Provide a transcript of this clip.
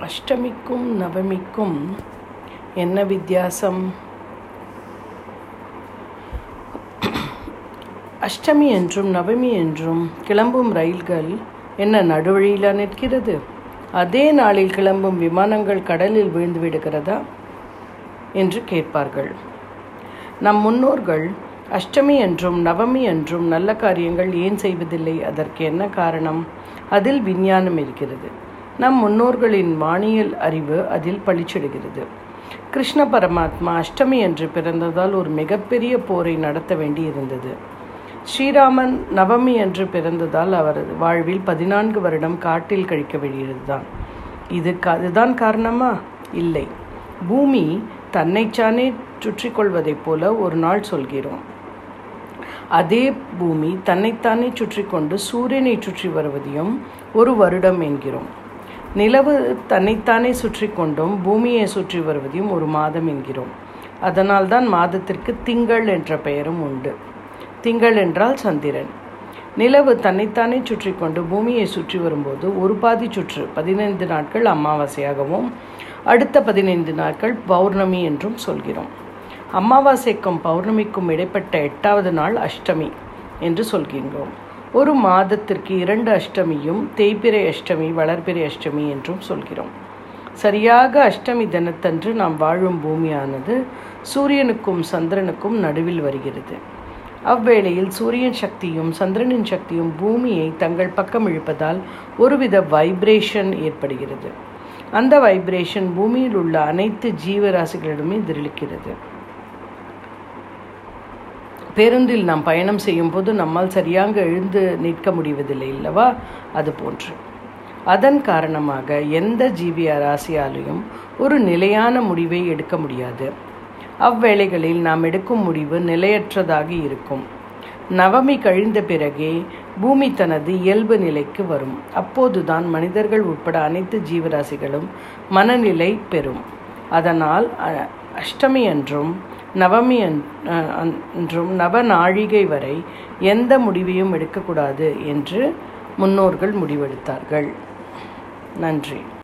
அஷ்டமிக்கும் நவமிக்கும் என்ன வித்தியாசம்? அஷ்டமி என்றும் நவமி என்றும் கிளம்பும் ரயில்கள் என்ன நடுவழியில் நிற்கிறது? அதே நாளில் கிளம்பும் விமானங்கள் கடலில் விழுந்து விடுகிறதா? என்று கேட்பார்கள். நம் முன்னோர்கள் அஷ்டமி என்றும் நவமி என்றும் நல்ல காரியங்கள் ஏன் செய்வதில்லை? அதற்கு என்ன காரணம்? அதில் விஞ்ஞானம் இருக்கிறது. நம் முன்னோர்களின் வானியல் அறிவு அதில் பளிச்சிடுகிறது கிருஷ்ண பரமாத்மா அஷ்டமி என்று பிறந்ததால் ஒரு மிகப்பெரிய போரை நடத்த வேண்டியிருந்தது. ஸ்ரீராமன் நவமி என்று பிறந்ததால் அவரது வாழ்வில் பதினான்கு வருடம் காட்டில் கழிக்க வேண்டியதுதான். இது அதுதான் காரணமா? இல்லை. பூமி தன்னைச்சானே சுற்றி கொள்வதைப் போல ஒரு நாள் சொல்கிறோம். அதே பூமி தன்னைத்தானே சுற்றி கொண்டு சூரியனை சுற்றி வருவதையும் ஒரு வருடம் என்கிறோம். நிலவு தன்னைத்தானே சுற்றி கொண்டும் பூமியை சுற்றி வருவதையும் ஒரு மாதம் என்கிறோம். அதனால்தான் மாதத்திற்கு திங்கள் என்ற பெயரும் உண்டு. திங்கள் என்றால் சந்திரன். நிலவு தன்னைத்தானே சுற்றி கொண்டு பூமியை சுற்றி வரும்போது ஒரு பாதி சுற்று பதினைந்து நாட்கள் அமாவாசையாகவும் அடுத்த பதினைந்து நாட்கள் பௌர்ணமி என்றும் சொல்கிறோம். அமாவாசைக்கும் பௌர்ணமிக்கும் இடைப்பட்ட எட்டாவது நாள் அஷ்டமி என்று சொல்கின்றோம். ஒரு மாதத்திற்கு இரண்டு அஷ்டமியும் தேய்பிரை அஷ்டமி வளர்பிறை அஷ்டமி என்றும் சொல்கிறோம். சரியாக அஷ்டமி தினத்தன்று நாம் வாழும் பூமியானது சூரியனுக்கும் சந்திரனுக்கும் நடுவில் வருகிறது. அவ்வேளையில் சூரியன் சக்தியும் சந்திரனின் சக்தியும் பூமியை தங்கள் பக்கம் இழுப்பதால் ஒருவித வைப்ரேஷன் ஏற்படுகிறது. அந்த வைப்ரேஷன் பூமியில் உள்ள அனைத்து ஜீவராசிகளிடமே எதிரொலிக்கிறது பேருந்தில் நாம் பயணம் செய்யும் போது நம்மால் சரியாக எழுந்து நிற்க முடிவதில்லை இல்லவா அது போன்று. அதன் காரணமாக எந்த ஜீவிய ராசியாலையும் ஒரு நிலையான முடிவை எடுக்க முடியாது. அவ்வேளைகளில் நாம் எடுக்கும் முடிவு நிலையற்றதாக இருக்கும். நவமி கழிந்த பிறகே பூமி தனது இயல்பு நிலைக்கு வரும். அப்போதுதான் மனிதர்கள் உட்பட அனைத்து ஜீவராசிகளும் மனநிலை பெறும். அதனால் அஷ்டமி என்றும் நவமி என்றும் நவ நாழிகை வரை எந்த முடிவையும் எடுக்கக்கூடாது என்று முன்னோர்கள் முடிவெடுத்தார்கள். நன்றி.